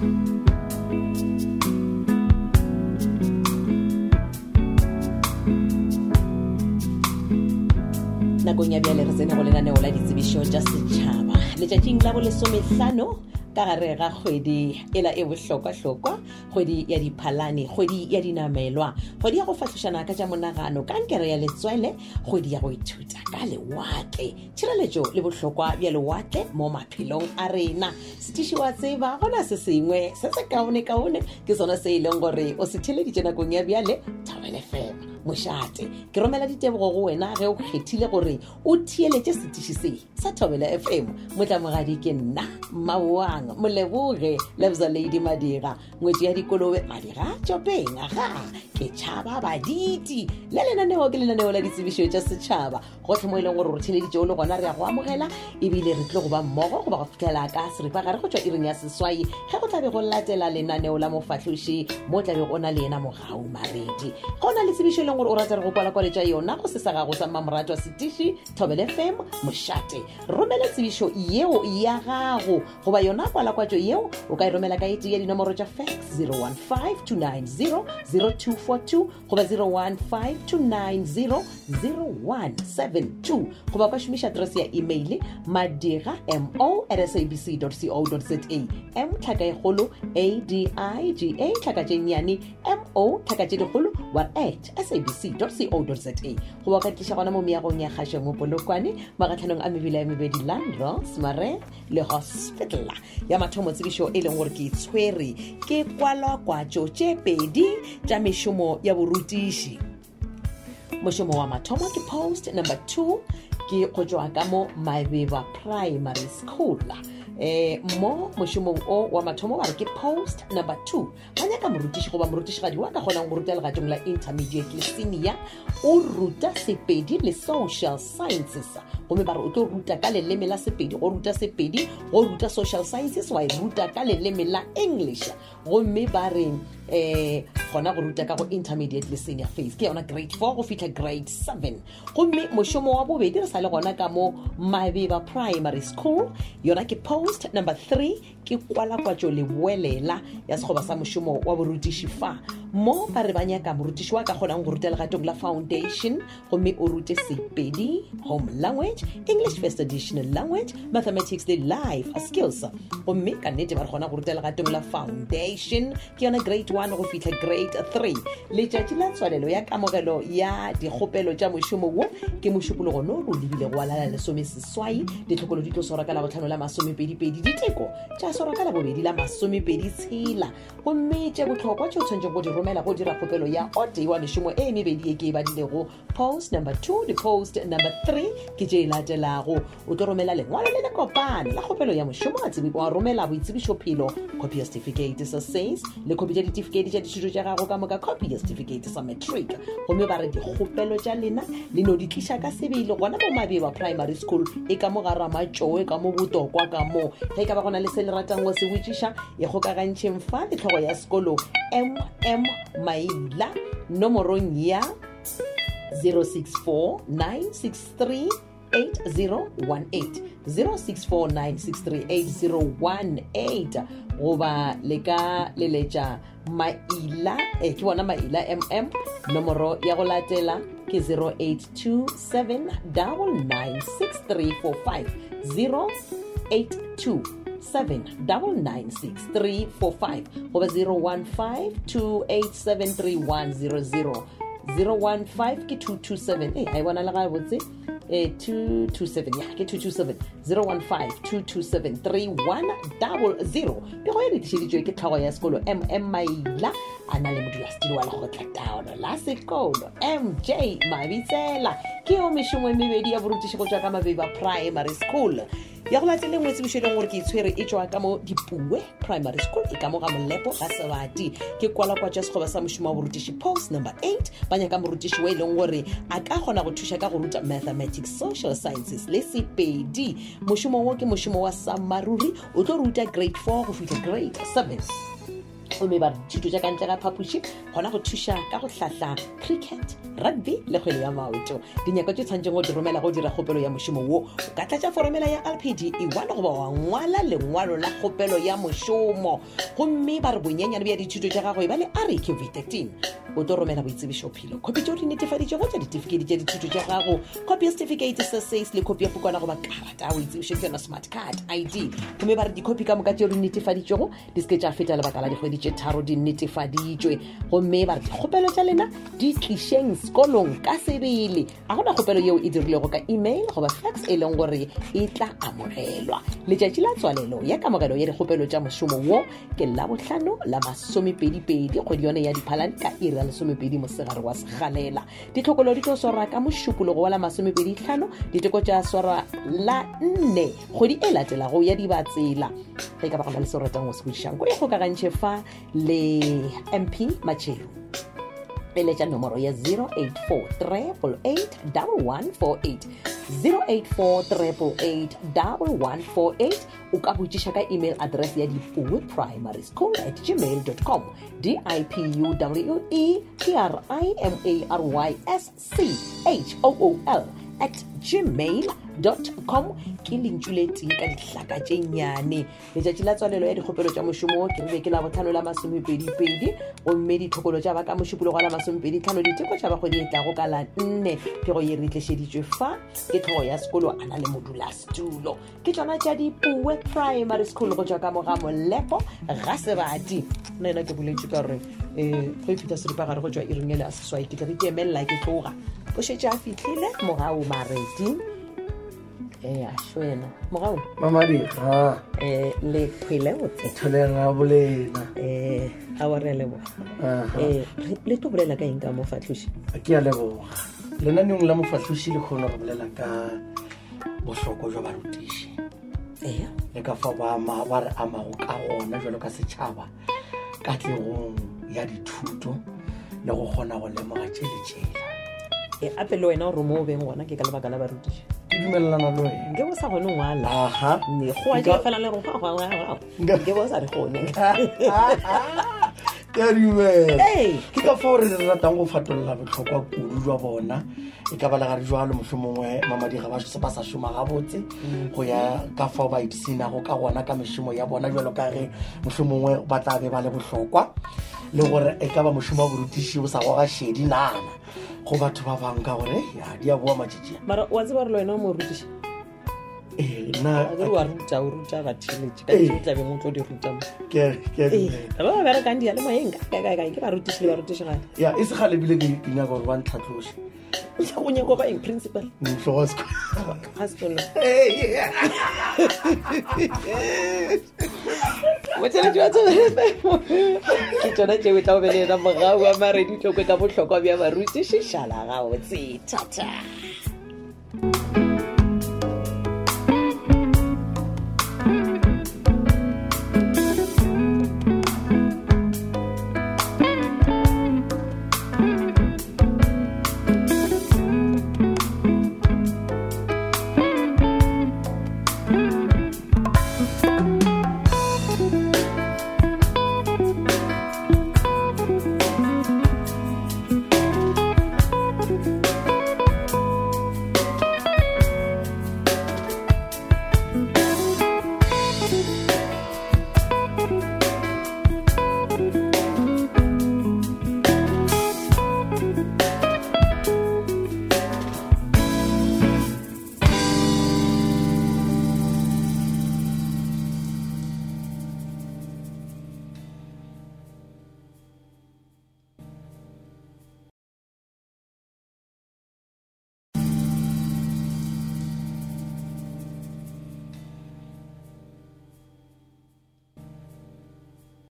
nakong ya bjale re tsene go lenaneo la ditsebišo tša setšhaba. Letšatšing la bo lesomehlano ka gare ga kgwedi ela e bohlokwa-hlokwa kgwedi ya diphalane kgwedi ya dinamelwa kgwedi ya go fahlošana ka tša monagano kankere ya letswele kgwedi ya go ithuta ka lewatle. Tšhireletšo le bohlokwa bja lewatle mo maphelong a rena. Setiši wa tseba gona se sengwe se se kaone-kaone ke sona se e leng gore o se theleditše nakong ya bjale thabele fm mošate ke romela ditebogo go wena ge o kgethile gore o thieletše setiši se sa thobela fm motlamogadi ke nna mmaboang moleboge lebza lady madira ngwetši ya dikolobe madira tšopeng aga ke tšhaba baditi. Le lenaneo ke lenaneo la ditsebišo tša setšhaba. Gotlhe mo e leng gore re theleditšeo le gona re ya go amogela ebile re tlile go ba mmogo goba go fitlhela ka seripa gare go tšwa iring ya seswai. Ge go tlabe go latela lenaneo la mofahloši mo tlabe go na le ena mogau maredi go na le tsebišo leng gore o rata re go kwalakwaletša yona go se sa gago sa mmamoratwa setiši thobele fm mošate romela tsebišo yeo ya gago goba yona kwalakwatso yeo o ka e romela ka ete ya dinomoro tša fax 0152900242 goba 0152900172 goba kwa šomiša adrese ya email madira mo at sabc co za m tlhaka e adiga tlhaka tše nnyane mo tlhaka tše dikgolo wa at sabc co za goba ka tliša gona mo meagong ya kgašo mo polokwane magatlhanong a mebila ya mebedi landros mare le hospitala ya mathomo tsebišo e leng gore ke itshwere ke kwalakwatšo tše pedi tša mešomo ya borutiši. Mošomo wa mathomo ke post number two ke go tšwa ka mo mabeba primary school eh mo mošomong o wa mathomo ba re ke post number two. Ba nyaka morutiši goba morutišigadi wa ka kgonang go ruta legatong la intermediate le senior o ruta sepedi le social sciences. Gomme ba re o tlo ruta ka leleme la sepedi go ruta sepedi go ruta social sciences wa e ruta ka leleme la english. Gomme ba re eh gona go ruta ka go intermediate le senior phase. Ke yona grade four go fitlha grade seven. Gomme mošomo wa bobedi re sa le gona ka mo mabeba primary school. Yona ke post number three ke kwalakwatšo leboelela ya sekgoba sa mošomo wa borutiši fa. Mo ba re ba nyaka morutiši wa ka kgonang go ruta legatong la foundation gomme o rute sepedi home language english first additional language mathematics le life skills. Gomme ka nnete ba re kgona go ruta legatong la foundation ke yona grade one go fitlha grade three. Letšatši la tswalelo ya kamogelo ya dikgopelo tša mošomo wo ke mošupologo no go lebile go alala lesome seswai. Ditlhokolo di tlo sora ka la botlhano la masomepedipedi diteko tša sora ka la bobedi la masomepedi tshela. Gomme tše botlhokwa tše o tshwanetseng go di romela go dira kgopelo ya otee wa mešomo e mebedi e ke e badilego. Post number two le post number three ke tše e latelago. O tlo romela lengwalo le le kopane la kgopelo ya mošomo wa romela boitsebišophelo copy ya certificate sa sas le copy tša ditifikeiti tša dithuto tša gago ka moka copy ya certificate sa matric. Gomme ba re dikgopelo tša lena le no di tliša ka sebele. Gona primary school e ka mo garamatšoe ka mo botokwa ka ge ka ba gona le se le ratang go se botšiša e kgokagantšheng fa letlhogo ya sekolo mm nomorong ya 064 963 8018 0649638018 goba le ka leletša maila eh, ke bona maila mm nomoro ya go latela ke 0827 996345 082 7996345 goba 015 2873100 015 ke 227 e a e bona le ga botse. Eh 227 ya ke 227 015 227 3100 pego e retišeditšwe ke tlhogo ya sekolo mm maila a na le modulasetilo wa lekgotla taolo la sekolo mj mabitsela. Ke yo mešomo e mebedi ya borutiši go tswa ka primary school ya go latele ngwe tsebišo e leng gore ke itshwere e tswa ka mo dipue primary school e ka mo ga molepo ga sebati ke kwalakwatša sekgoba sa mošomo wa borutiši post number 8 ba nyaka morutiši wa e leng gore a ka kgona go thuša ka go ruta mathematics social sciences le sepedi. Mošomo wo ke mošomo wa sammaruri o tlo ruta grade 4 go fitlha grade 7 gomme ba dithuto dithuto ka ntle ga phapoši gona go thuša ka go tlhatlha cricket rugby le kgwele ya maoto. Dinyako tse tshwanetseng go di romela go dira kgopelo ya mošomo wo o ka tlatša foromela ya lpd e1 goba wa ngwala lengwalo la kgopelo ya mošomo. Gomme ba re bonyenyane bja dithuto tša gago e ba le rq v13 o tlo romela boitsebišophelo. Kopi tšeo di netefaditšego tša ditifikeiti tša dithuto tša gago copy ya certificate sa sas le copi ya pukana goba karata a boitsebišo ke yona smart card id gomme ba re dikopi ka moka tšeo di netefaditšego di seke tša feta lebaka la dikgwedi tharo di netefaditswe gomme ba re dikgopelo tša lena di tlišeng sekolong ka sebele. Ga gona kgopelo yeo e dirilego ka email goba fax e leng gore e tla amogelwa. Letšatši la tswalelo ya kamogelo ya dikgopelo tša mošomo wo ke labohlano la masomepedipedi kgwedi yone ya diphalane ka iri ya lesomepedi mosegare wa segalela ditlhokolo di tlo swarwa ka mošupologo wa la masomepedi hlano diteko tša swarwa la nne kgwedi e latelago ya dibatsela. Ge ka ba gona le se o ratang go se bodišang ko e kgokagantšhe fa le mp machero e letša nomoro ya 084 084 o ka botšiša ka email address ya dipuwe primary school at gmail com. Dipuwe primary school at gmail com ke lentšu le tee ka dihlaka tše nnyane letšatši la tswalelo ya dikgopelo tša mošomo ke rile ke la botlhano la masomepedipedi gomme ditlhokolo tša ba ka mošupologo la masomepeditlhano diteko tša bakgwedi e tlago ka la nne. Ke go ye re tlišeditšwe fa ke tlhogo ya sekolo a na le modulasetulo. Ke tšona tša dipuwe primary school go tšwa ka moga molepo ga sebati nna ena ke boletše ka gore um go ipheta seripa gare go tšwa iringele a seswai. Ke re ke emelela ke tloga. O šetse a fitlhile mogao maredi e a šwena mogao mamadi ga um le phele botse tholega bolena. Um ga wa re a leboga um le tlo bolela ka eng ka mo fatlhoši ke a leboga lenaneong la mofatlhoši le kgone go bolela ka bohlokwa jwa barutiši. Ea le ka fa ba re amago ka gona jalo ka setšhaba katlegong ya dithuto le go kgona go lemoga tšeletšela e ape le wena gore mo o beng gona ke ka lebaka la barutiši ke dumelelana le wena. Nke bo sa kgone ngwala go a Nka- fela le go nke bo sa re gone. Ke a dumela. Ee. ke ka fao re ratang go fatolola botlhokwa kudu jwa bona. E ka balegare jalo gare mamadiga ba sa šoma gabotse. Go ya ka fao ba ipsinago ka gona ka mešomo ya bona jalo ka ge motlho mongwe ba tla be ba le bohlokwa le gore e ka ba mošomo wa borutiši o sa goga šedi nana go batho ba bangwe ka gore ya di a boa matšatšia mara wa tseba gore le wena o mo kere wa ruta o ruta batheletše ka Ee. tšeo tlabeng o tlo di ruta mo. Ke a- ke a dumela. ba ba berekang diale moeng kakae ke barutiši le barutiši gane ya e se gale ebile ke ke nyaka gore ba ntlhatlose kunye kwaba engiprincipal mhlosiko pastor botshela jwa ke tsona tse o tlaobe le ena morago a maredi tlokwe ka botlhokwa bja baruti. Šešala gabotse thata thank you